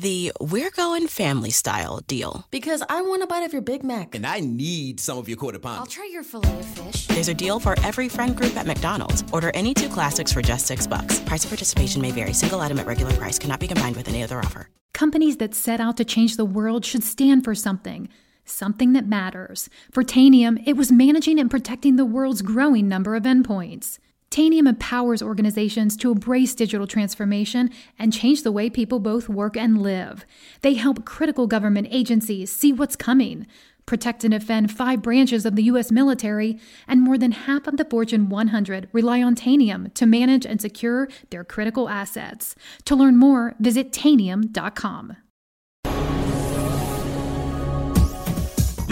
the We're Going Family Style deal. Because I want a bite of your Big Mac. And I need some of your quarter pound. I'll try your filet of fish. There's a deal for every friend group at McDonald's. Order any two classics for just six bucks. Price of participation may vary. Single item at regular price cannot be combined with any other offer. Companies that set out to change the world should stand for something. Something that matters. For Tanium, it was managing and protecting the world's growing number of endpoints. Tanium empowers organizations to embrace digital transformation and change the way people both work and live. They help critical government agencies see what's coming, protect and defend five branches of the U.S. military, and more than half of the Fortune 100 rely on Tanium to manage and secure their critical assets. To learn more, visit Tanium.com.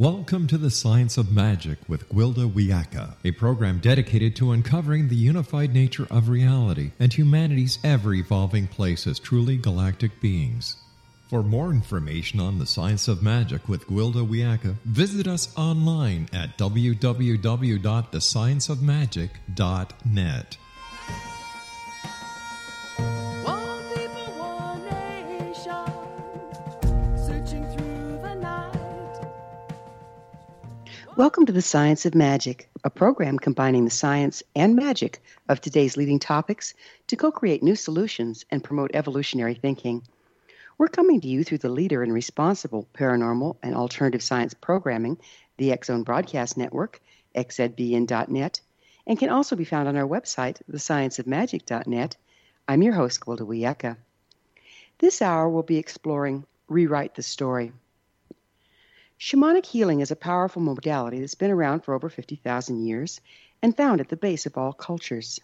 Welcome to the Science of Magic with Gwilda Wiyaka, a program dedicated to uncovering the unified nature of reality and humanity's ever evolving place as truly galactic beings. For more information on the Science of Magic with Gwilda Wiyaka, visit us online at www.thescienceofmagic.net. Welcome to the Science of Magic, a program combining the science and magic of today's leading topics to co create new solutions and promote evolutionary thinking. We're coming to you through the leader in responsible paranormal and alternative science programming, the Zone Broadcast Network, xzbn.net, and can also be found on our website, thescienceofmagic.net. I'm your host, Gwilda Wiyaka. This hour we'll be exploring Rewrite the Story. Shamanic healing is a powerful modality that's been around for over 50,000 years and found at the base of all cultures.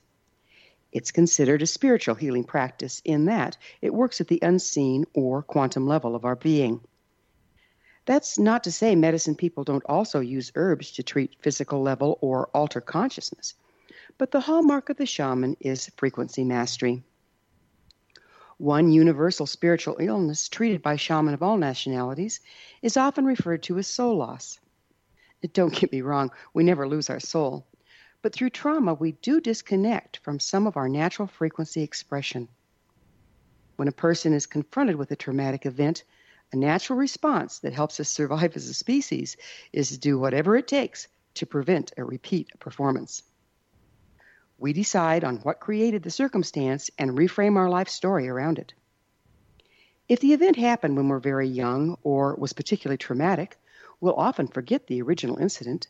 It's considered a spiritual healing practice in that it works at the unseen or quantum level of our being. That's not to say medicine people don't also use herbs to treat physical level or alter consciousness, but the hallmark of the shaman is frequency mastery. One universal spiritual illness treated by shamans of all nationalities is often referred to as soul loss. Don't get me wrong, we never lose our soul. But through trauma, we do disconnect from some of our natural frequency expression. When a person is confronted with a traumatic event, a natural response that helps us survive as a species is to do whatever it takes to prevent a repeat performance. We decide on what created the circumstance and reframe our life story around it. If the event happened when we're very young or was particularly traumatic, we'll often forget the original incident,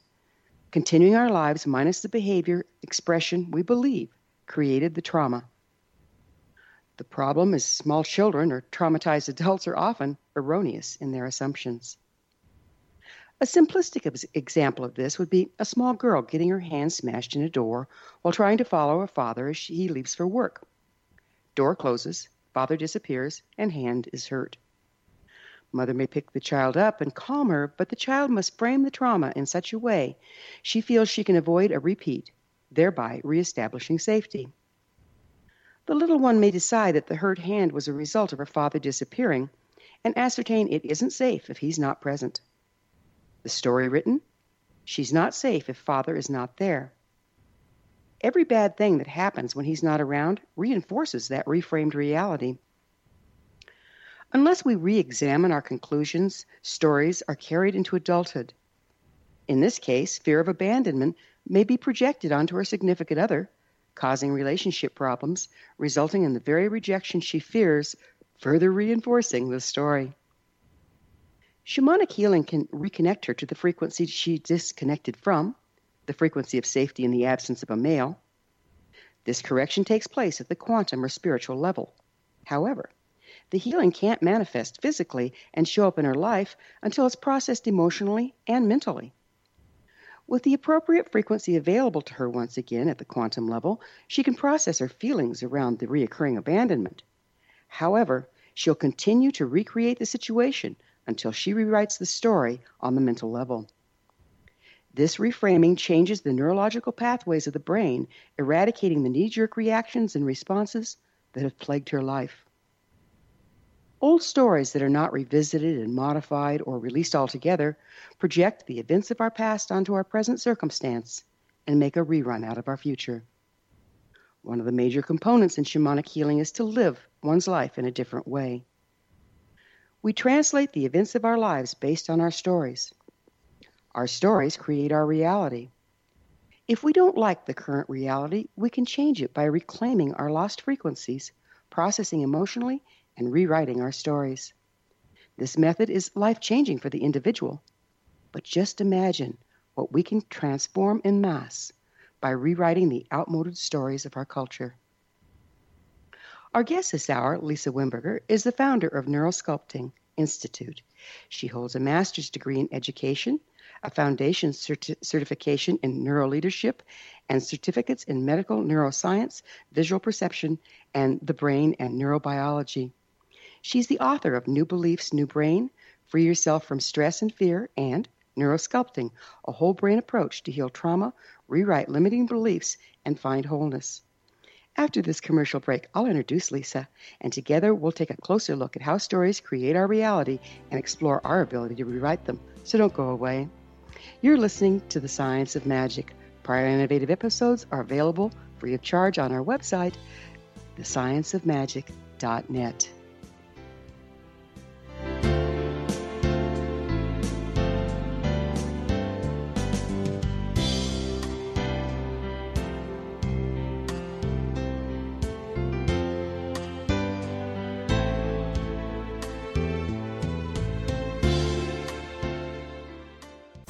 continuing our lives minus the behavior expression we believe created the trauma. The problem is small children or traumatized adults are often erroneous in their assumptions. A simplistic example of this would be a small girl getting her hand smashed in a door while trying to follow her father as he leaves for work. Door closes, father disappears, and hand is hurt. Mother may pick the child up and calm her, but the child must frame the trauma in such a way she feels she can avoid a repeat, thereby reestablishing safety. The little one may decide that the hurt hand was a result of her father disappearing and ascertain it isn't safe if he's not present. The story written? She's not safe if father is not there. Every bad thing that happens when he's not around reinforces that reframed reality. Unless we re examine our conclusions, stories are carried into adulthood. In this case, fear of abandonment may be projected onto her significant other, causing relationship problems, resulting in the very rejection she fears, further reinforcing the story. Shamanic healing can reconnect her to the frequency she disconnected from, the frequency of safety in the absence of a male. This correction takes place at the quantum or spiritual level. However, the healing can't manifest physically and show up in her life until it's processed emotionally and mentally. With the appropriate frequency available to her once again at the quantum level, she can process her feelings around the reoccurring abandonment. However, she'll continue to recreate the situation until she rewrites the story on the mental level. This reframing changes the neurological pathways of the brain, eradicating the knee jerk reactions and responses that have plagued her life. Old stories that are not revisited and modified or released altogether project the events of our past onto our present circumstance and make a rerun out of our future. One of the major components in shamanic healing is to live one's life in a different way. We translate the events of our lives based on our stories. Our stories create our reality. If we don't like the current reality, we can change it by reclaiming our lost frequencies, processing emotionally, and rewriting our stories. This method is life changing for the individual. But just imagine what we can transform in mass by rewriting the outmoded stories of our culture. Our guest this hour, Lisa Wimberger, is the founder of Neurosculpting Institute. She holds a master's degree in education, a foundation certi- certification in neuroleadership, and certificates in medical neuroscience, visual perception, and the brain and neurobiology. She's the author of New Beliefs, New Brain, Free Yourself from Stress and Fear, and Neurosculpting, a whole brain approach to heal trauma, rewrite limiting beliefs, and find wholeness. After this commercial break, I'll introduce Lisa, and together we'll take a closer look at how stories create our reality and explore our ability to rewrite them. So don't go away. You're listening to The Science of Magic. Prior innovative episodes are available free of charge on our website, thescienceofmagic.net.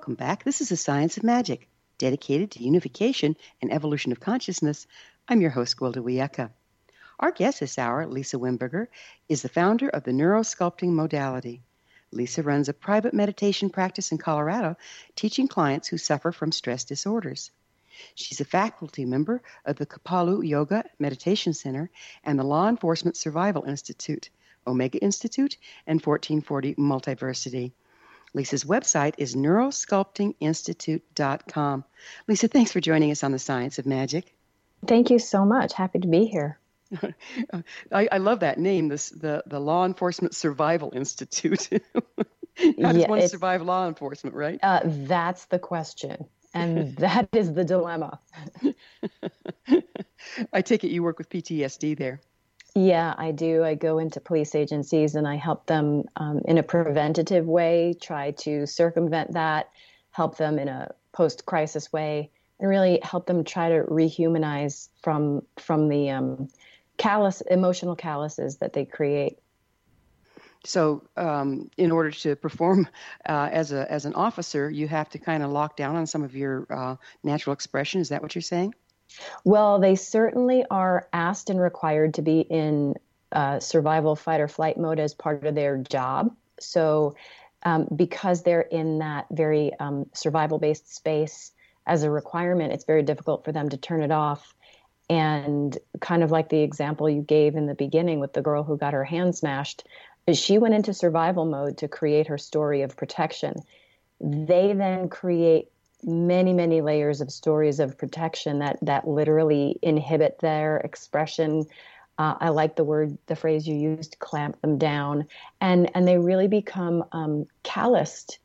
Welcome back. This is the Science of Magic, dedicated to unification and evolution of consciousness. I'm your host, Gwilda Wiyaka. Our guest this hour, Lisa Wimberger, is the founder of the Neurosculpting modality. Lisa runs a private meditation practice in Colorado, teaching clients who suffer from stress disorders. She's a faculty member of the Kripalu Yoga Meditation Center and the Law Enforcement Survival Institute, Omega Institute, and 1440 Multiversity. Lisa's website is neurosculptinginstitute.com. Lisa, thanks for joining us on the Science of Magic. Thank you so much. Happy to be here. I, I, love that name, this the, the Law Enforcement Survival Institute. How does yeah, one survive law enforcement, right? Uh, that's the question. And that is the dilemma. I take it you work with PTSD there. Yeah, I do. I go into police agencies and I help them um, in a preventative way, try to circumvent that, help them in a post crisis way, and really help them try to rehumanize from from the um, callous emotional calluses that they create. So, um, in order to perform uh, as a as an officer, you have to kind of lock down on some of your uh, natural expression. Is that what you're saying? Well, they certainly are asked and required to be in uh, survival, fight, or flight mode as part of their job. So, um, because they're in that very um, survival based space as a requirement, it's very difficult for them to turn it off. And kind of like the example you gave in the beginning with the girl who got her hand smashed, she went into survival mode to create her story of protection. They then create many many layers of stories of protection that that literally inhibit their expression. Uh, i like the word the phrase you used clamp them down. And and they really become um, calloused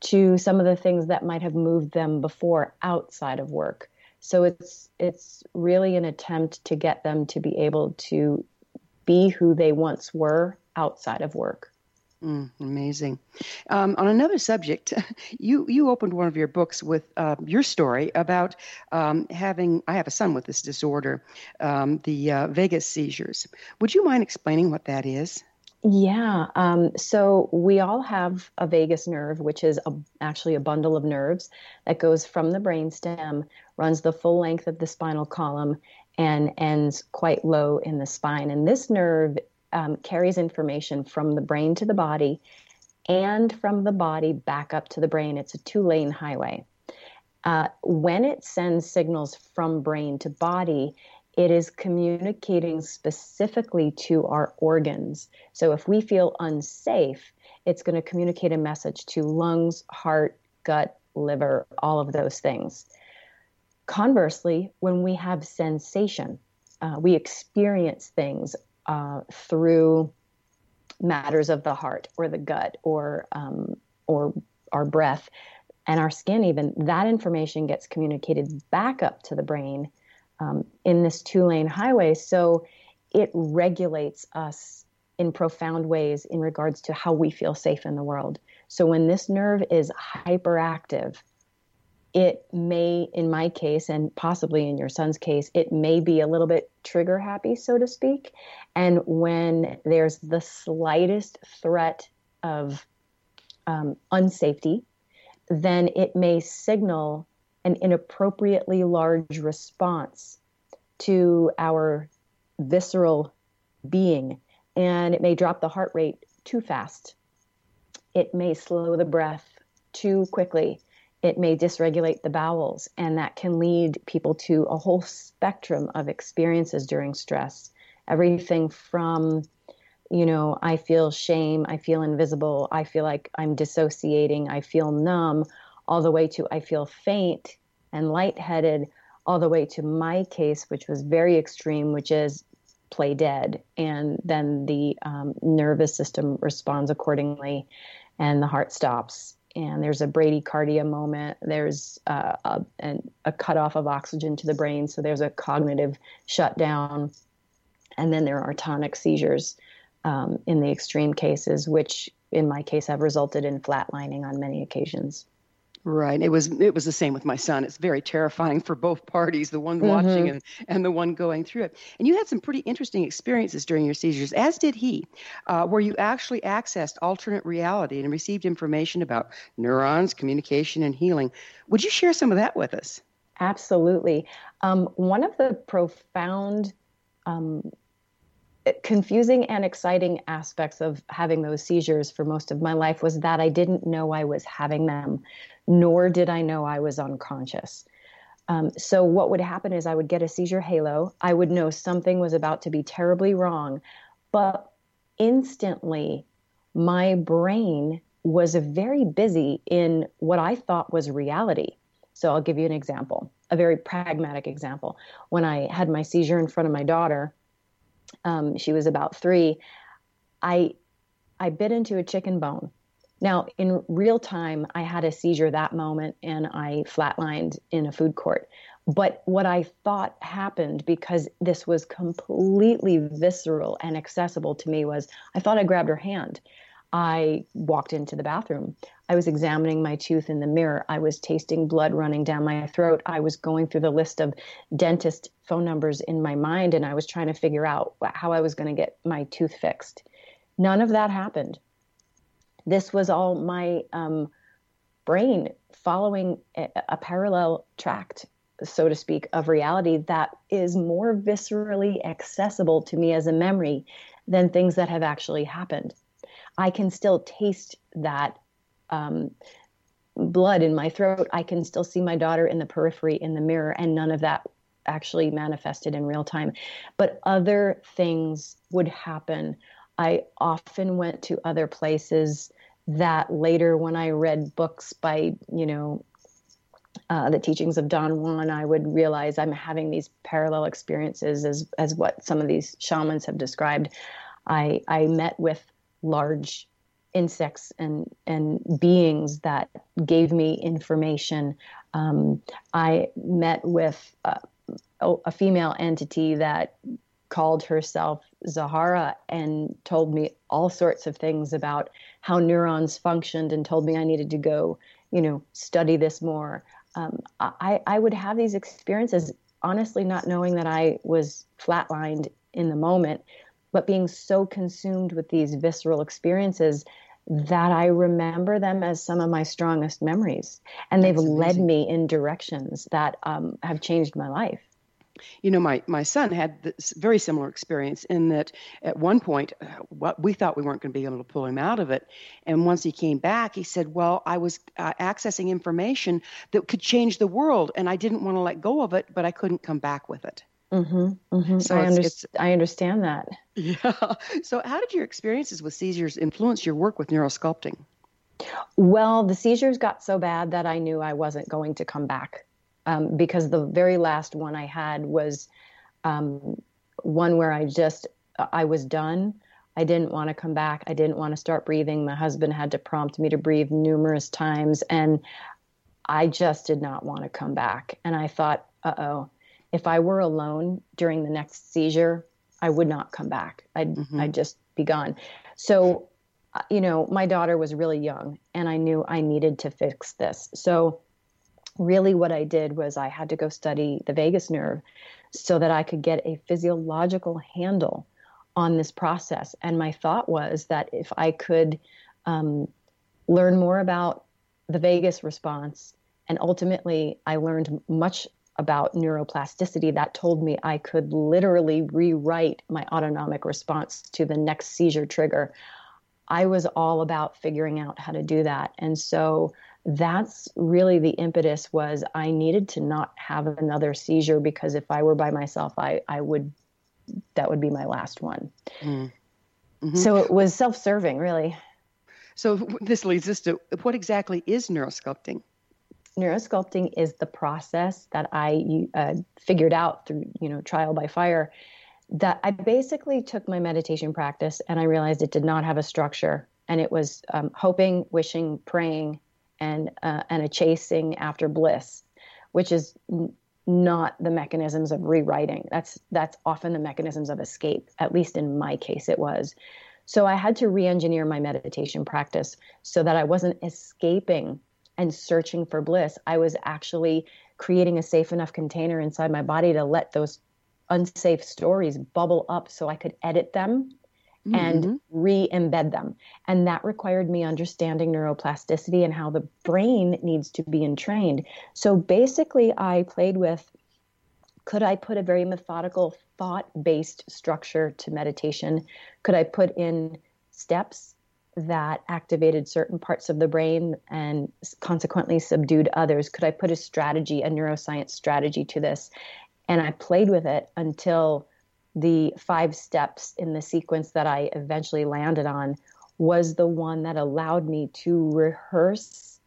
to some of the things that might have moved them before outside of work. So it's it's really an attempt to get them to be able to be who they once were outside of work Mm, amazing. Um, on another subject, you you opened one of your books with uh, your story about um, having. I have a son with this disorder, um, the uh, vagus seizures. Would you mind explaining what that is? Yeah. Um, so we all have a vagus nerve, which is a, actually a bundle of nerves that goes from the brainstem, runs the full length of the spinal column, and ends quite low in the spine. And this nerve um, carries information from the brain to the body and from the body back up to the brain. It's a two lane highway. Uh, when it sends signals from brain to body, it is communicating specifically to our organs. So if we feel unsafe, it's going to communicate a message to lungs, heart, gut, liver, all of those things. Conversely, when we have sensation, uh, we experience things uh, through matters of the heart or the gut or um, or our breath and our skin even that information gets communicated back up to the brain um, in this two lane highway. So it regulates us in profound ways in regards to how we feel safe in the world. So when this nerve is hyperactive it may, in my case, and possibly in your son's case, it may be a little bit trigger happy, so to speak. And when there's the slightest threat of um, unsafety, then it may signal an inappropriately large response to our visceral being. And it may drop the heart rate too fast. It may slow the breath too quickly it may dysregulate the bowels, and that can lead people to a whole spectrum of experiences during stress. Everything from, you know, I feel shame, I feel invisible, I feel like I'm dissociating, I feel numb, all the way to I feel faint and lightheaded, all the way to my case, which was very extreme, which is play dead. And then the um, nervous system responds accordingly and the heart stops and there's a bradycardia moment. There's uh, a, an, a cutoff of oxygen to the brain, so there's a cognitive shutdown, and then there are tonic seizures um, in the extreme cases, which in my case have resulted in flatlining on many occasions. Right. It was it was the same with my son. It's very terrifying for both parties, the one watching mm-hmm. and, and the one going through it. And you had some pretty interesting experiences during your seizures, as did he, uh, where you actually accessed alternate reality and received information about neurons, communication, and healing. Would you share some of that with us? Absolutely. Um, one of the profound um, confusing and exciting aspects of having those seizures for most of my life was that I didn't know I was having them nor did I know I was unconscious. Um, so, what would happen is I would get a seizure halo. I would know something was about to be terribly wrong, but instantly my brain was very busy in what I thought was reality. So, I'll give you an example, a very pragmatic example. When I had my seizure in front of my daughter, um, she was about three, I, I bit into a chicken bone now, in real time, I had a seizure that moment and I flatlined in a food court. But what I thought happened because this was completely visceral and accessible to me was I thought I grabbed her hand. I walked into the bathroom. I was examining my tooth in the mirror. I was tasting blood running down my throat. I was going through the list of dentist phone numbers in my mind and I was trying to figure out how I was going to get my tooth fixed. None of that happened this was all my um, brain following a, a parallel tract so to speak, of reality that is more viscerally accessible to me as a memory than things that have actually happened. I can still taste that um, blood in my throat. I can still see my daughter in the periphery in the mirror, and none of that actually manifested in real time. But other things would happen I often went to other places that later, when I read books by, you know, uh, the teachings of Don Juan, I would realize I'm having these parallel experiences as as what some of these shamans have described. I I met with large insects and and beings that gave me information. Um, I met with uh, a female entity that called herself Zahara and told me all sorts of things about how neurons functioned and told me I needed to go, you know, study this more. Um, I, I would have these experiences, honestly, not knowing that I was flatlined in the moment, but being so consumed with these visceral experiences that I remember them as some of my strongest memories. And they've led me in directions that um, have changed my life. You know, my, my son had this very similar experience in that at one point, uh, what we thought we weren't going to be able to pull him out of it. And once he came back, he said, Well, I was uh, accessing information that could change the world, and I didn't want to let go of it, but I couldn't come back with it. Mm-hmm, mm-hmm. So I, under- I understand that. Yeah. So, how did your experiences with seizures influence your work with neurosculpting? Well, the seizures got so bad that I knew I wasn't going to come back um, because the very last one I had was um, one where I just I was done. I didn't want to come back. I didn't want to start breathing. My husband had to prompt me to breathe numerous times, and I just did not want to come back. And I thought, uh oh, if I were alone during the next seizure, I would not come back. I'd, mm-hmm. I'd just be gone. So, uh, you know, my daughter was really young, and I knew I needed to fix this. So, really, what I did was I had to go study the vagus nerve so that I could get a physiological handle on this process. And my thought was that if I could um, learn more about the vagus response, and ultimately I learned much about neuroplasticity that told me I could literally rewrite my autonomic response to the next seizure trigger. I was all about figuring out how to do that. And so that's really the impetus was I needed to not have another seizure because if I were by myself, I, I would that would be my last one. Mm. Mm-hmm. So it was self-serving, really. So this leads us to what exactly is neurosculpting? Neurosculpting is the process that I uh, figured out through, you know, trial by fire. That I basically took my meditation practice and I realized it did not have a structure, and it was um, hoping, wishing, praying, and uh, and a chasing after bliss, which is not the mechanisms of rewriting. That's that's often the mechanisms of escape. At least in my case, it was. So I had to re-engineer my meditation practice so that I wasn't escaping and searching for bliss. I was actually creating a safe enough container inside my body to let those unsafe stories bubble up so I could edit them mm-hmm. and re embed them. And that required me understanding neuroplasticity and how the brain needs to be entrained. So basically, I played with could I put a very methodical thought based structure to meditation? Could I put in steps that activated certain parts of the brain and consequently subdued others? Could I put a strategy, a neuroscience strategy to this? And I played with it until the five steps in the sequence that I eventually landed on was the one that allowed me to rehearse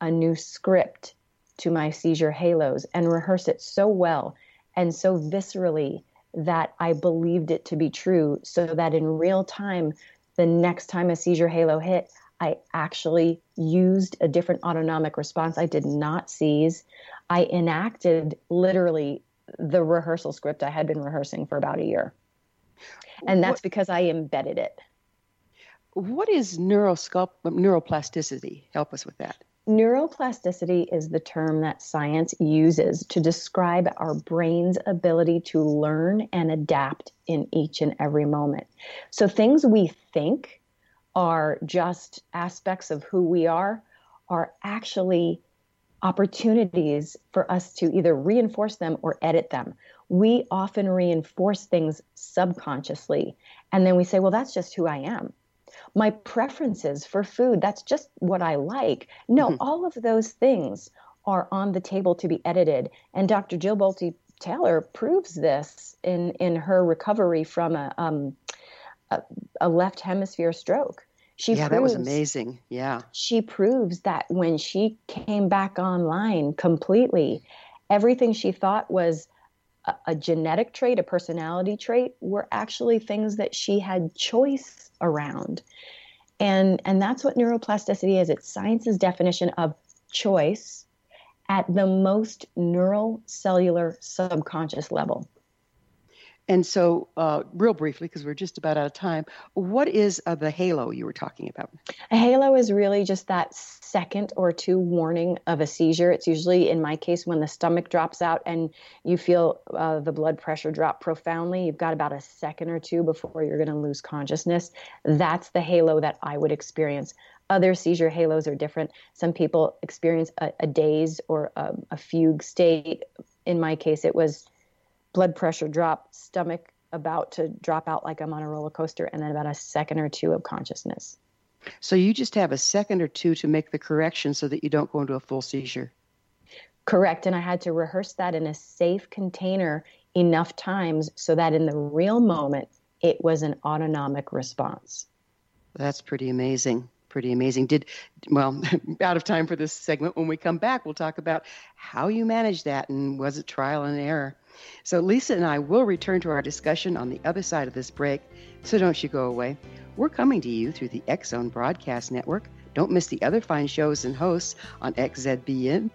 a new script to my seizure halos and rehearse it so well and so viscerally that I believed it to be true so that in real time, the next time a seizure halo hit, I actually used a different autonomic response. I did not seize. I enacted literally the rehearsal script I had been rehearsing for about a year. And that's what, because I embedded it. What is neurosculpt, neuroplasticity? Help us with that. Neuroplasticity is the term that science uses to describe our brain's ability to learn and adapt in each and every moment. So things we think are just aspects of who we are are actually opportunities for us to either reinforce them or edit them. We often reinforce things subconsciously, and then we say, well, that's just who I am. My preferences for food, that's just what I like. No, mm-hmm. all of those things are on the table to be edited. And Dr. Jill Bolte Taylor proves this in, in her recovery from a, um, a, a left hemisphere stroke. She yeah, proves, that was amazing. Yeah. She proves that when she came back online completely, everything she thought was a, a, genetic trait, a personality trait, were actually things that she had choice around. And and that's what neuroplasticity is. It's science's definition of choice at the most neural cellular subconscious level. And so, uh, real briefly, because we're just about out of time, what is uh, the halo you were talking about? A halo is really just that second or two warning of a seizure. It's usually, in my case, when the stomach drops out and you feel uh, the blood pressure drop profoundly. You've got about a second or two before you're going to lose consciousness. That's the halo that I would experience. Other seizure halos are different. Some people experience a, a daze or a, a fugue state. In my case, it was blood pressure drop, stomach about to drop out like I'm on a roller coaster, and then about a second or two of consciousness. So you just have a second or two to make the correction so that you don't go into a full seizure. Correct. And I had to rehearse that in a safe container enough times so that in the real moment it was an autonomic response. That's pretty amazing. Pretty amazing. Did well, out of time for this segment. When we come back, we'll talk about how you managed that and was it trial and error. So Lisa and I will return to our discussion on the other side of this break. So don't you go away. We're coming to you through the Zone Broadcast Network. Don't miss the other fine shows and hosts on xzbn.net.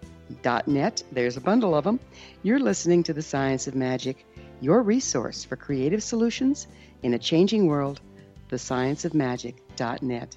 There's a bundle of them. You're listening to The Science of Magic, your resource for creative solutions in a changing world, thescienceofmagic.net.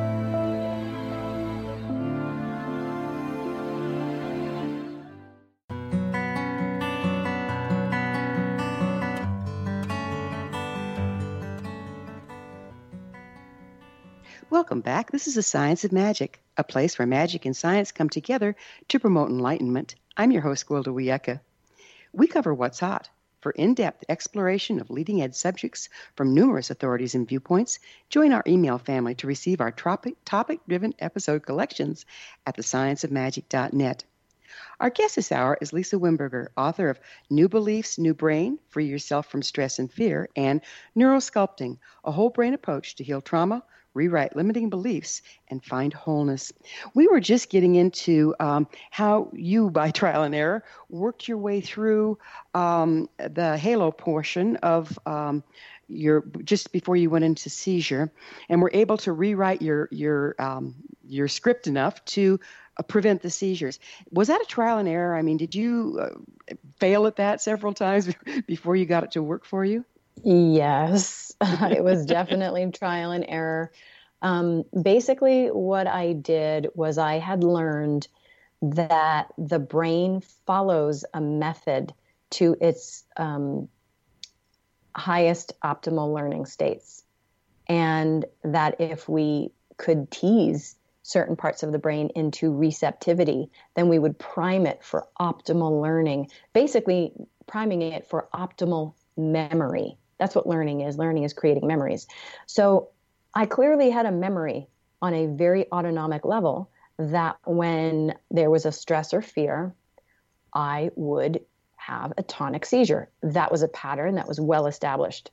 Welcome back. This is the Science of Magic, a place where magic and science come together to promote enlightenment. I'm your host, Gwilda Wiyaka. We cover what's hot. For in depth exploration of leading edge subjects from numerous authorities and viewpoints, join our email family to receive our topic driven episode collections at thescienceofmagic.net. Our guest this hour is Lisa Wimberger, author of New Beliefs, New Brain Free Yourself from Stress and Fear, and Neurosculpting, a whole brain approach to heal trauma, rewrite limiting beliefs, and find wholeness. We were just getting into um, how you, by trial and error, worked your way through um, the halo portion of. Um, your just before you went into seizure, and were able to rewrite your your um, your script enough to uh, prevent the seizures. Was that a trial and error? I mean, did you uh, fail at that several times before you got it to work for you? Yes, it was definitely trial and error. Um, basically, what I did was I had learned that the brain follows a method to its um, highest optimal learning states. And that if we could tease certain parts of the brain into receptivity, then we would prime it for optimal learning, basically, priming it for optimal memory. That's what learning is. Learning is creating memories. So I clearly had a memory on a very autonomic level that when there was a stress or fear, I would have a tonic seizure. That was a pattern that was well established.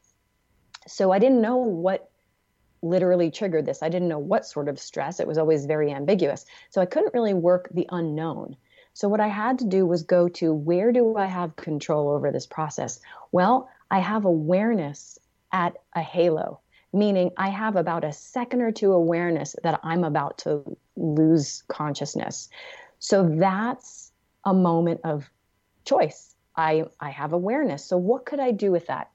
So I didn't know what literally triggered this. I didn't know what sort of stress. It was always very ambiguous. So I couldn't really work the unknown. So what I had to do was go to where do I have control over this process? Well, I have awareness at a halo, meaning I have about a second or two awareness that I'm about to lose consciousness. So that's a moment of choice. I, I have awareness. So, what could I do with that?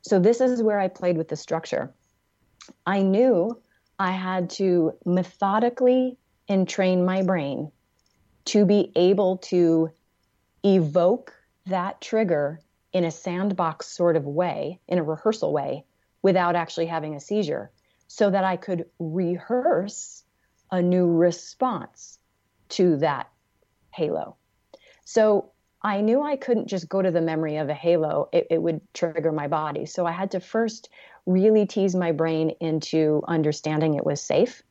So, this is where I played with the structure. I knew I had to methodically entrain my brain to be able to evoke that trigger in a sandbox sort of way, in a rehearsal way, without actually having a seizure, so that I could rehearse a new response to that halo. So I knew I couldn't just go to the memory of a halo, it, it, would trigger my body. So I had to first really tease my brain into understanding it was safe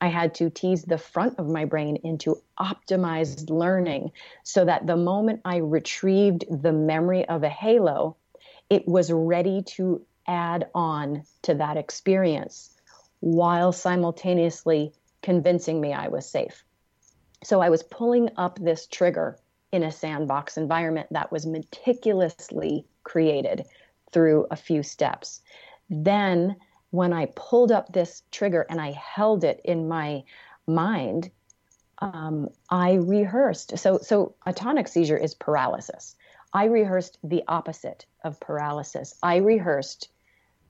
I had to tease the front of my brain into optimized learning so that the moment I retrieved the memory of a halo, it was ready to add on to that experience while simultaneously convincing me I was safe. So I was pulling up this trigger in a sandbox environment that was meticulously created through a few steps. Then when I pulled up this trigger and I held it in my mind, um, I rehearsed. So, so a tonic seizure is paralysis. I rehearsed the opposite of paralysis. I rehearsed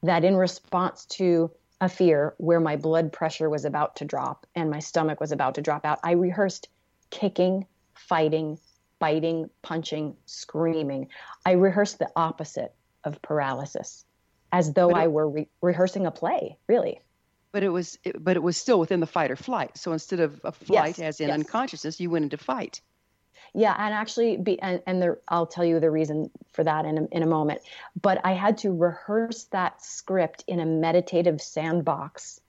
that in response to a fear where my blood pressure was about to drop and my stomach was about to drop out, I rehearsed kicking, fighting, biting, punching, screaming. I rehearsed the opposite of paralysis as though it, I were re- rehearsing a play, really. But it was, it, but it was still within the fight or flight. So instead of a flight, yes, as in yes. unconsciousness, you went into fight. Yeah, and actually, be and, and the, I'll tell you the reason for that in a, in a moment. But I had to rehearse that script in a meditative sandbox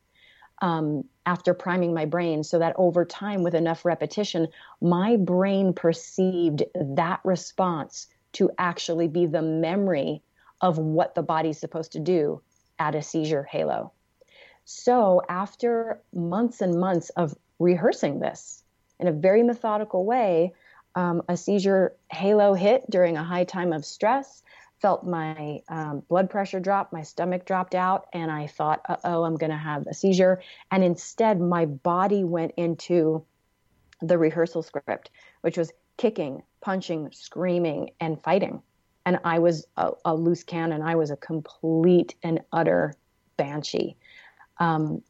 um, after priming my brain, so that over time, with enough repetition, my brain perceived that response to actually be the memory of what the body's supposed to do at a seizure halo. So, after months and months of rehearsing this in a very methodical way, um, a seizure halo hit during a high time of stress felt my um, blood pressure drop, my stomach dropped out, and I thought, uh oh, I'm going to have a seizure. And instead, my body went into the rehearsal script, which was kicking, punching, screaming, and fighting. And I was a, a loose cannon. I was a complete and utter banshee. Um,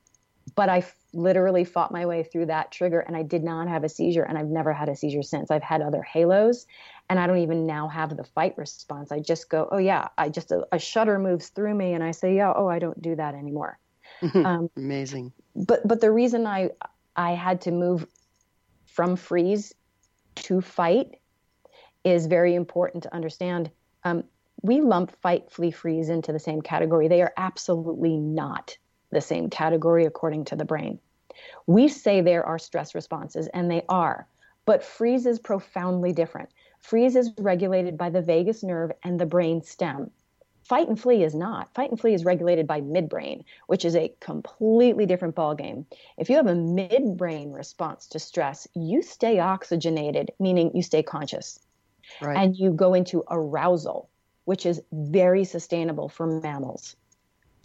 but I f- literally fought my way through that trigger and I did not have a seizure. And I've never had a seizure since. I've had other halos and I don't even now have the fight response. I just go, oh yeah, I just a, a shudder moves through me, and I say, yeah, oh, I don't do that anymore. um, Amazing. But but the reason I I had to move from freeze to fight is very important to understand. Um, we lump fight, flee, freeze into the same category. They are absolutely not the same category according to the brain. We say there are stress responses, and they are, but freeze is profoundly different. Freeze is regulated by the vagus nerve and the brain stem. Fight and flee is not. Fight and flee is regulated by midbrain, which is a completely different ballgame. If you have a midbrain response to stress, you stay oxygenated, meaning you stay conscious. Right. And you go into arousal, which is very sustainable for mammals.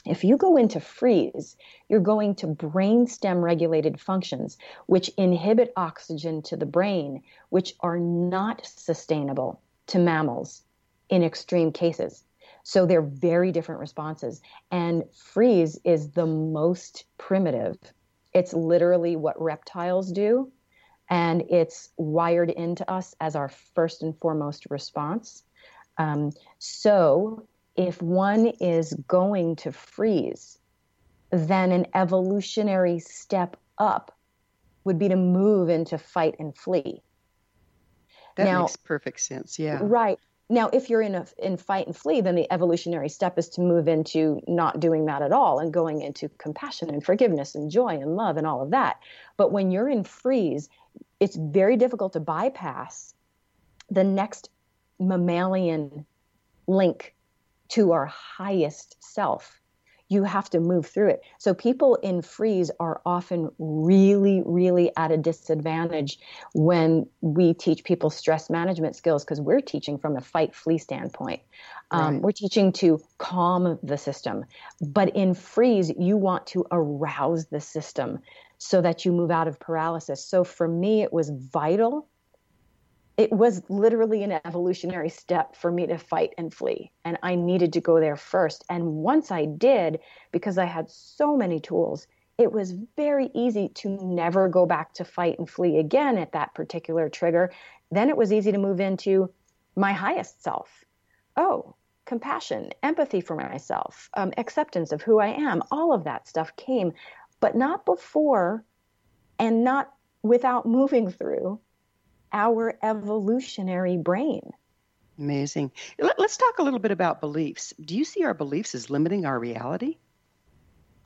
If you go into freeze, you're going to brainstem regulated functions, which inhibit oxygen to the brain, which are not sustainable to mammals in extreme cases. So they're very different responses. And freeze is the most primitive. It's literally what reptiles do, and it's wired into us as our first and foremost response. Um, so if one is going to freeze, then an evolutionary step up would be to move into fight and flee. That now, makes perfect sense. Yeah. Right. Now, if you're in a in fight and flee, then the evolutionary step is to move into not doing that at all and going into compassion and forgiveness and joy and love and all of that. But when you're in freeze, it's very difficult to bypass the next mammalian link to our highest self. You have to move through it. So people in freeze are often really, really at a disadvantage when we teach people stress management skills because we're teaching from a fight flee standpoint. Um, right. We're teaching to calm the system. But in freeze, you want to arouse the system so that you move out of paralysis. So for me, it was vital it was literally an evolutionary step for me to fight and flee. And I needed to go there first. And once I did, because I had so many tools, it was very easy to never go back to fight and flee again at that particular trigger. Then it was easy to move into my highest self. Oh, compassion, empathy for myself, um, acceptance of who I am, all of that stuff came, but not before and not without moving through our evolutionary brain. Amazing. Let, us talk a little bit about beliefs. Do you see our beliefs as limiting our reality?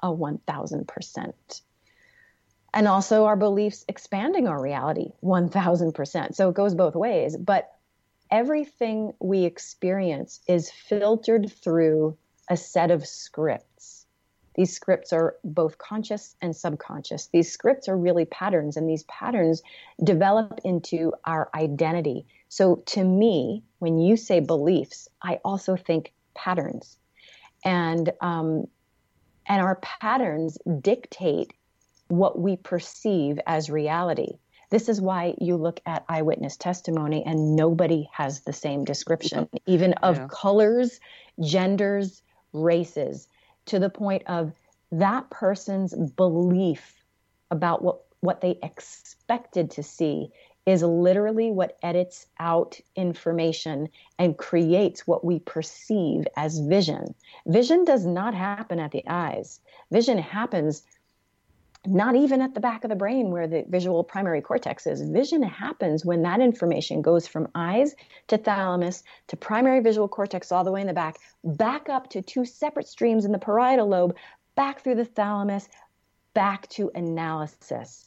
A 1000%. And also our beliefs expanding our reality 1000%. So it goes both ways. But everything we experience is filtered through a set of scripts. These scripts are both conscious and subconscious. These scripts are really patterns, and these patterns develop into our identity. So, to me, when you say beliefs, I also think patterns, and um, and our patterns dictate what we perceive as reality. This is why you look at eyewitness testimony and nobody has the same description, even of yeah. colors, genders, races to the point of that person's belief about what, what they expected to see is literally what edits out information and creates what we perceive as vision. Vision does not happen at the eyes. Vision happens not even at the back of the brain where the visual primary cortex is. Vision happens when that information goes from eyes to thalamus to primary visual cortex all the way in the back, back up to two separate streams in the parietal lobe, back through the thalamus, back to analysis.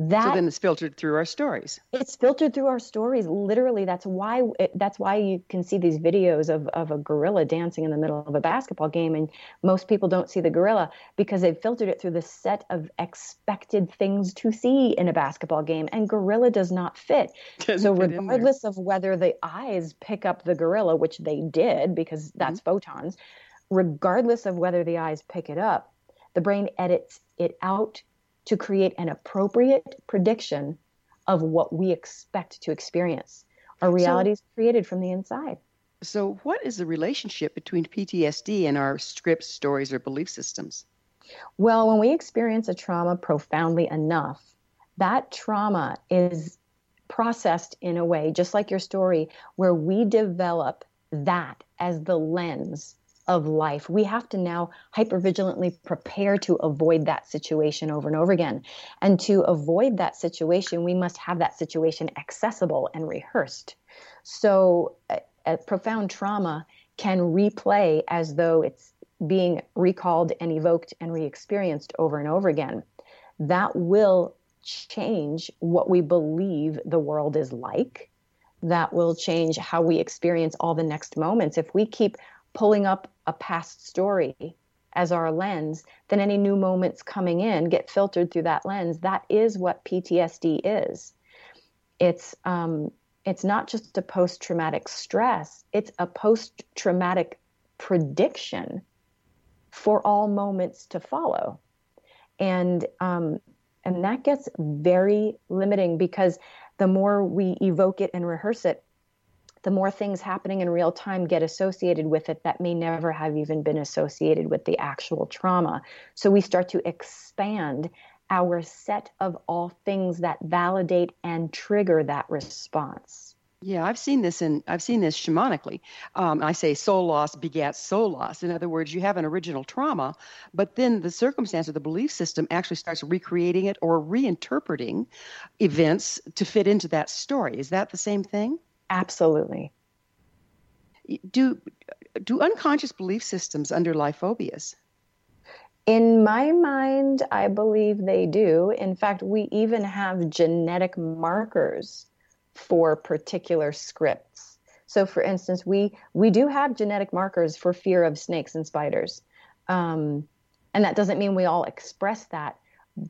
That so then it's filtered through our stories. It's filtered through our stories. Literally, that's why it, that's why you can see these videos of of a gorilla dancing in the middle of a basketball game, and most people don't see the gorilla because they've filtered it through the set of expected things to see in a basketball game, and gorilla does not fit. Doesn't so regardless of whether the eyes pick up the gorilla, which they did because that's mm-hmm. photons, regardless of whether the eyes pick it up, the brain edits it out to create an appropriate prediction of what we expect to experience. Our reality so, is created from the inside. So, what is the relationship between PTSD and our scripts, stories, or belief systems? Well, when we experience a trauma profoundly enough, that trauma is processed in a way, just like your story, where we develop that as the lens of life. We have to now hypervigilantly prepare to avoid that situation over and over again. And to avoid that situation, we must have that situation accessible and rehearsed. So, a, a profound trauma can replay as though it's being recalled and evoked and re experienced over and over again. That will change what we believe the world is like. That will change how we experience all the next moments. If we keep pulling up a past story as our lens, then any new moments coming in get filtered through that lens. That is what PTSD is. It's um, it's not just a post traumatic stress; it's a post traumatic prediction for all moments to follow, and um, and that gets very limiting because the more we evoke it and rehearse it, the more things happening in real time get associated with it that may never have even been associated with the actual trauma. So we start to expand our set of all things that validate and trigger that response. Yeah, I've seen this in I've seen this shamanically. Um, I say soul loss begats soul loss. In other words, you have an original trauma, but then the circumstance or the belief system actually starts recreating it or reinterpreting events to fit into that story. Is that the same thing? Absolutely. Do do unconscious belief systems underlie phobias? In my mind, I believe they do. In fact, we even have genetic markers for particular scripts. So, for instance, we we do have genetic markers for fear of snakes and spiders, um, and that doesn't mean we all express that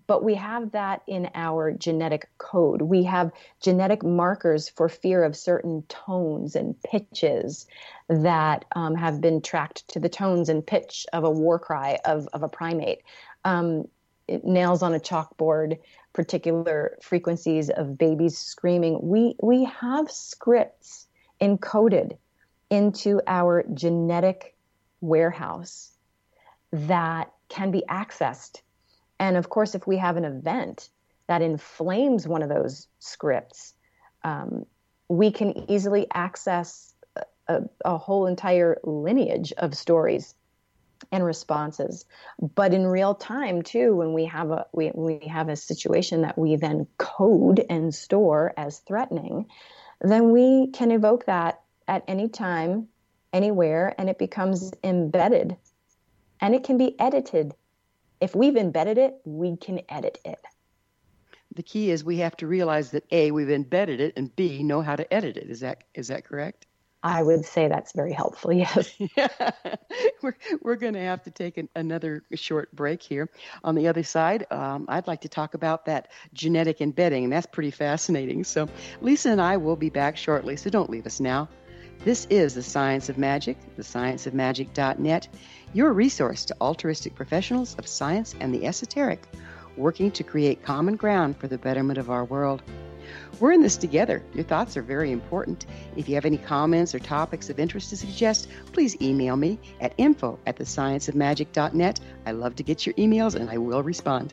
but we have that in our genetic code. We have genetic markers for fear of certain tones and pitches that um, have been tracked to the tones and pitch of a war cry of, of a primate. Um, nails on a chalkboard, particular frequencies of babies screaming. We, we have scripts encoded into our genetic warehouse that can be accessed and of course, if we have an event that inflames one of those scripts, um, we can easily access a, a, whole entire lineage of stories and responses. But in real time, too, when we have a we, we have a situation that we then code and store as threatening, then we can evoke that at any time, anywhere, and it becomes embedded, and it can be edited if we've embedded it, we can edit it. The key is we have to realize that A, we've embedded it, and B, know how to edit it. Is that is that correct? I would say that's very helpful. Yes. yeah. We're we're going to have to take an, another short break here. On the other side, um, I'd like to talk about that genetic embedding, and that's pretty fascinating. So, Lisa and I will be back shortly. So don't leave us now. This is the Science of Magic, thescienceofmagic.net your resource to altruistic professionals of science and the esoteric, working to create common ground for the betterment of our world. We're in this together. Your thoughts are very important. If you have any comments or topics of interest to suggest, please email me at info at thescienceofmagic.net. I love to get your emails and I will respond.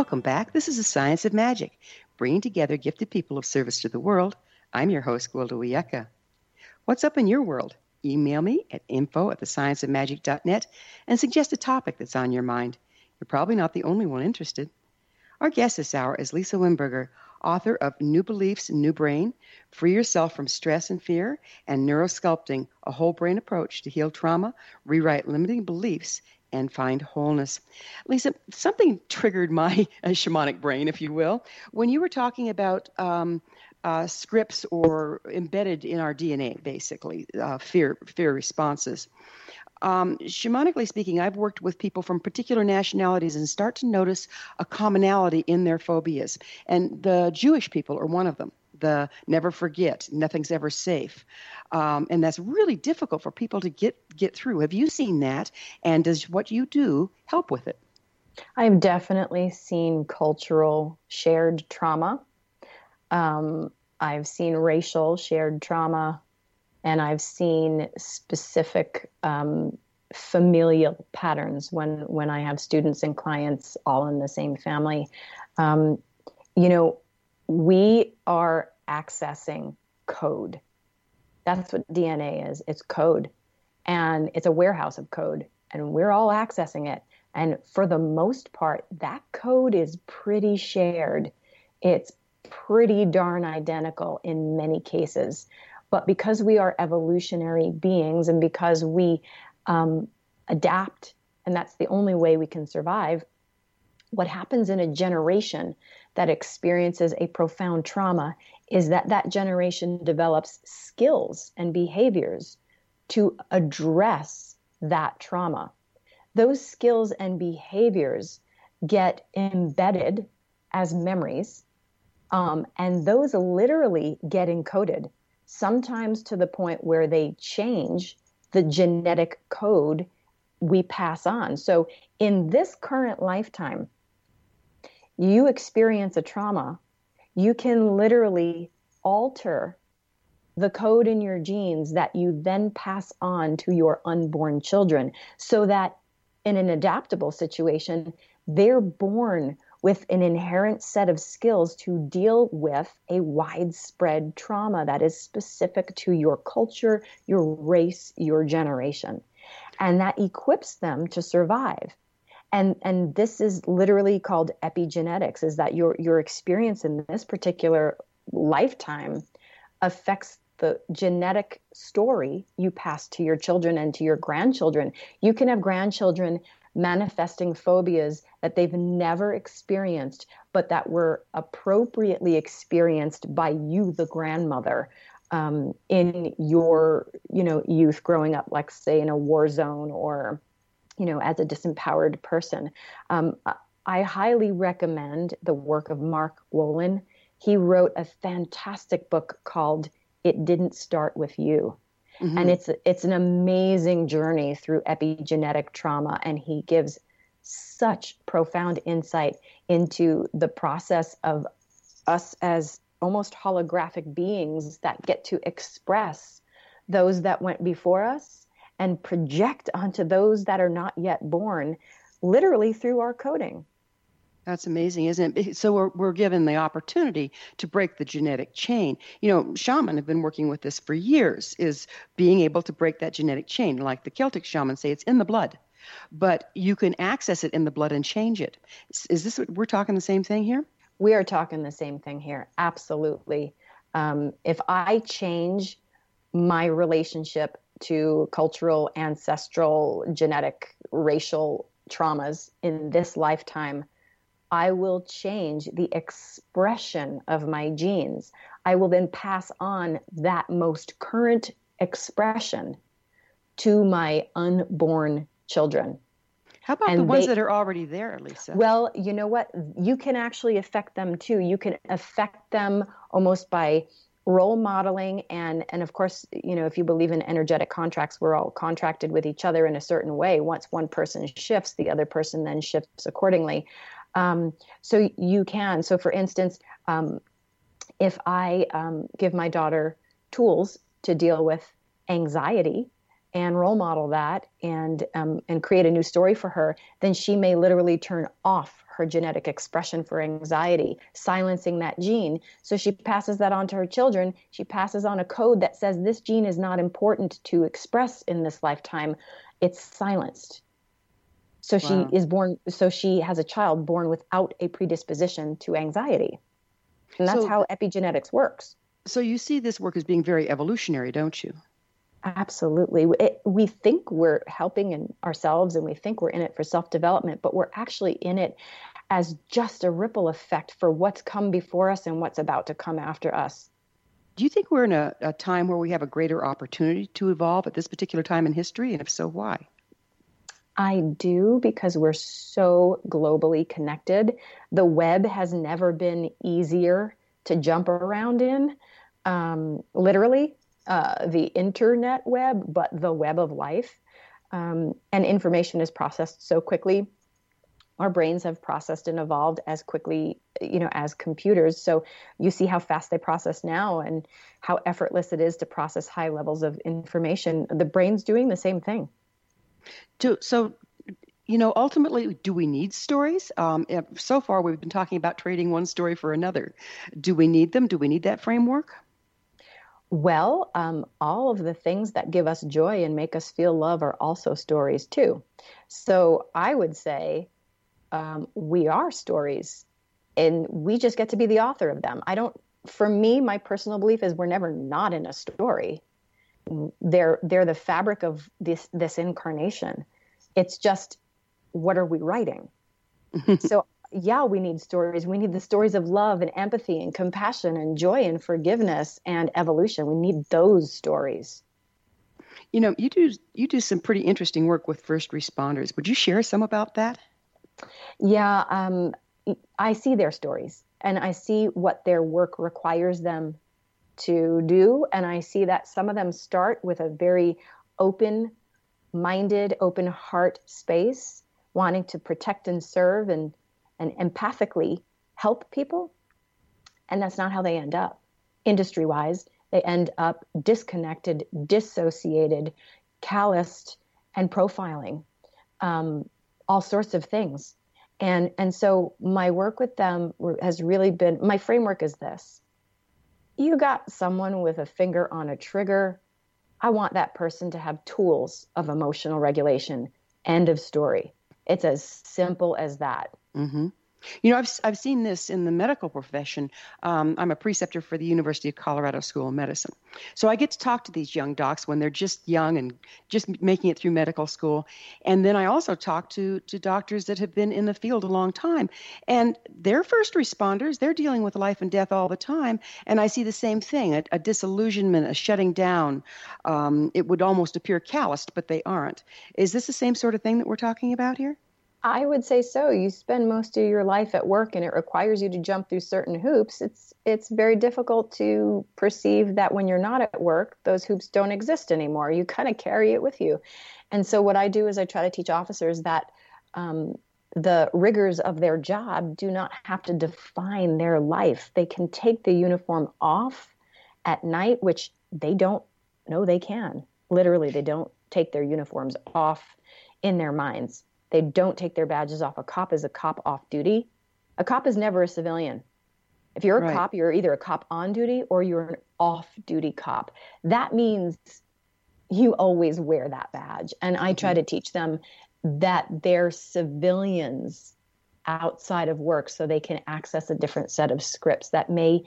Welcome back. This is the Science of Magic, bringing together gifted people of service to the world. I'm your host, Gwilda Wiyaka. What's up in your world? Email me at info at thescienceofmagic.net and suggest a topic that's on your mind. You're probably not the only one interested. Our guest this hour is Lisa Wimberger, author of New Beliefs, New Brain, Free Yourself from Stress and Fear, and Neurosculpting, a whole brain approach to heal trauma, rewrite limiting beliefs, and find wholeness. Lisa, something triggered my uh, shamanic brain, if you will, when you were talking about um, uh, scripts or embedded in our DNA, basically uh, fear fear responses. Um, shamanically speaking, I've worked with people from particular nationalities and start to notice a commonality in their phobias, and the Jewish people are one of them the never forget, nothing's ever safe. Um, and that's really difficult for people to get, get through. Have you seen that? And does what you do help with it? I've definitely seen cultural shared trauma. Um, I've seen racial shared trauma, and I've seen specific um, familial patterns when when I have students and clients all in the same family. Um, you know, we are accessing code. That's what DNA is. It's code. And it's a warehouse of code. And we're all accessing it. And for the most part, that code is pretty shared. It's pretty darn identical in many cases. But because we are evolutionary beings and because we um, adapt, and that's the only way we can survive, what happens in a generation that experiences a profound trauma is that that generation develops skills and behaviors to address that trauma. Those skills and behaviors get embedded as memories, um, and those literally get encoded, sometimes to the point where they change the genetic code we pass on. So, in this current lifetime, you experience a trauma, you can literally alter the code in your genes that you then pass on to your unborn children so that in an adaptable situation, they're born with an inherent set of skills to deal with a widespread trauma that is specific to your culture, your race, your generation. And that equips them to survive and and this is literally called epigenetics is that your your experience in this particular lifetime affects the genetic story you pass to your children and to your grandchildren. You can have grandchildren manifesting phobias that they've never experienced but that were appropriately experienced by you the grandmother um, in your you know youth growing up like say in a war zone or you know, as a disempowered person. Um, I highly recommend the work of Mark Wolynn. He wrote a fantastic book called "It Didn't Start with You," mm-hmm. and it's it's an amazing journey through epigenetic trauma, and he gives such profound insight into the process of us as almost holographic beings that get to express those that went before us and project onto those that are not yet born, literally through our coding. That's amazing, isn't it? So we're, we're given the opportunity to break the genetic chain. You know, shaman have been working with this for years, is being able to break that genetic chain. Like the Celtic shamans say, it's in the blood, but you can access it in the blood and change it. Is this what we're talking the same thing here? We are talking the same thing here. Absolutely. Um, if I change my relationship to cultural, ancestral, genetic, racial traumas in this lifetime, I will change the expression of my genes. I will then pass on that most current expression to my unborn children. How about and the ones they, that are already there, Lisa? Well, you know what? You can actually affect them too. You can affect them almost by role modeling and and of course you know if you believe in energetic contracts we're all contracted with each other in a certain way. Once one person shifts the other person then shifts accordingly. Um, so you can so for instance um, if i um, give my daughter tools to deal with anxiety and role model that and um, and create a new story for her then she may literally turn off her genetic expression for anxiety, silencing that gene. So she passes that on to her children. She passes on a code that says this gene is not important to express in this lifetime. It's silenced. So wow. she is born, so she has a child born without a predisposition to anxiety. And that's so, how epigenetics works. So you see this work as being very evolutionary, don't you? Absolutely. It, we think we're helping in ourselves and we think we're in it for self development, but we're actually in it as just a ripple effect for what's come before us and what's about to come after us. Do you think we're in a, a time where we have a greater opportunity to evolve at this particular time in history? And if so, why? I do because we're so globally connected. The web has never been easier to jump around in. Um, literally, uh, the internet web, but the web of life. Um, and information is processed so quickly. Our brains have processed and evolved as quickly, you know, as computers. So you see how fast they process now and how effortless it is to process high levels of information. The brain's doing the same thing. Do, so you know, ultimately, do we need stories? Um, so far, we've been talking about trading one story for another. Do we need them? Do we need that framework? Well, um, all of the things that give us joy and make us feel love are also stories too. So I would say um, we are stories, and we just get to be the author of them. I don't. For me, my personal belief is we're never not in a story. They're they're the fabric of this this incarnation. It's just what are we writing? so yeah, we need stories. We need the stories of love and empathy and compassion and joy and forgiveness and evolution. We need those stories. You know, you do you do some pretty interesting work with first responders. Would you share some about that? Yeah, um, I see their stories and I see what their work requires them to do, and I see that some of them start with a very open minded, open heart space, wanting to protect and serve and and empathically help people. And that's not how they end up. Industry wise, they end up disconnected, dissociated, calloused, and profiling um, all sorts of things. And, and so my work with them has really been my framework is this you got someone with a finger on a trigger. I want that person to have tools of emotional regulation. End of story. It's as simple as that. Mm-hmm. You know, I've, I've seen this in the medical profession. Um, I'm a preceptor for the University of Colorado School of Medicine. So I get to talk to these young docs when they're just young and just making it through medical school. And then I also talk to, to doctors that have been in the field a long time. And they're first responders, they're dealing with life and death all the time. And I see the same thing a, a disillusionment, a shutting down. Um, it would almost appear calloused, but they aren't. Is this the same sort of thing that we're talking about here? I would say so. You spend most of your life at work and it requires you to jump through certain hoops. It's it's very difficult to perceive that when you're not at work, those hoops don't exist anymore. You kind of carry it with you. And so what I do is I try to teach officers that um, the rigors of their job do not have to define their life. They can take the uniform off at night, which they don't know they can. Literally, they don't take their uniforms off in their minds they don't take their badges off. A cop is a cop off duty. A cop is never a civilian. If you're a right. cop, you're either a cop on duty or you're an off duty cop. That means you always wear that badge. And I try mm-hmm. to teach them that they're civilians outside of work so they can access a different set of scripts that may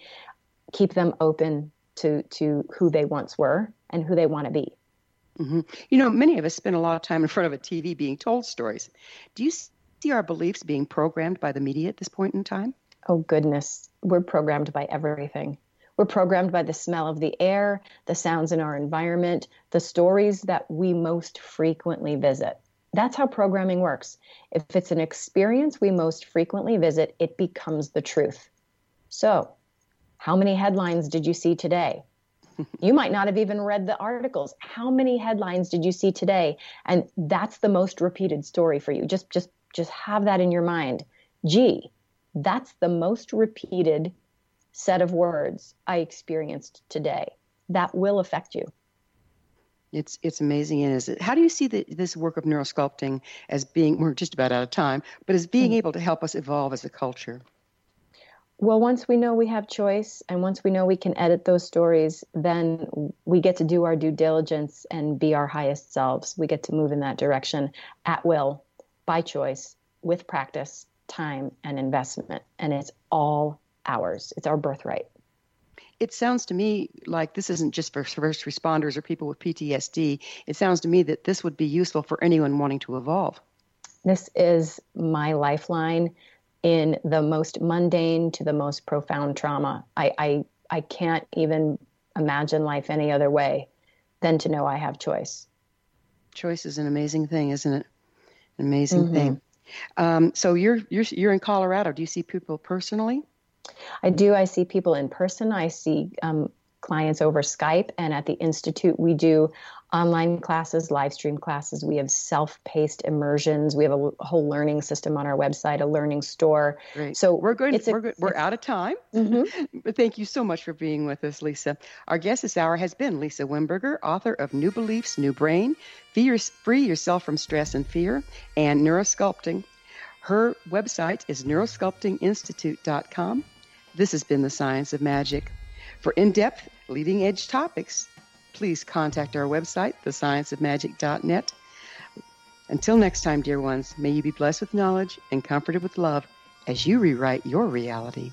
keep them open to to who they once were and who they want to be. Mm-hmm. You know, many of us spend a lot of time in front of a TV being told stories. Do you see our beliefs being programmed by the media at this point in time? Oh, goodness. We're programmed by everything. We're programmed by the smell of the air, the sounds in our environment, the stories that we most frequently visit. That's how programming works. If it's an experience we most frequently visit, it becomes the truth. So, how many headlines did you see today? You might not have even read the articles. How many headlines did you see today? And that's the most repeated story for you. Just just just have that in your mind. Gee, that's the most repeated set of words I experienced today. That will affect you. It's it's amazing, and is it? How do you see the, this work of neurosculpting as being? We're just about out of time, but as being mm-hmm. able to help us evolve as a culture. Well, once we know we have choice and once we know we can edit those stories, then we get to do our due diligence and be our highest selves. We get to move in that direction at will, by choice, with practice, time, and investment. And it's all ours, it's our birthright. it sounds to me like this isn't just for first responders or people with PTSD. It sounds to me that this would be useful for anyone wanting to evolve. This is my lifeline in the most mundane to the most profound trauma. I, I, I can't even imagine life any other way than to know I have choice. Choice is an amazing thing, isn't it? An amazing mm-hmm. thing. Um, so you're you're you're in Colorado. Do you see people personally? I do. I see people in person. I see um, clients over Skype, and at the institute we do online classes, live stream classes. We have self-paced immersions. We have a whole learning system on our website, a learning store. Great. So we're going. We're, a, good, we're out of time. Mm-hmm. but thank you so much for being with us, Lisa. Our guest this hour has been Lisa Wimberger, author of New Beliefs, New Brain, Free Yourself from Stress and Fear, and Neurosculpting. Her website is neurosculptinginstitute.com. This has been the Science of Magic. For in depth, leading edge topics, please contact our website, thescienceofmagic.net. Until next time, dear ones, may you be blessed with knowledge and comforted with love as you rewrite your reality.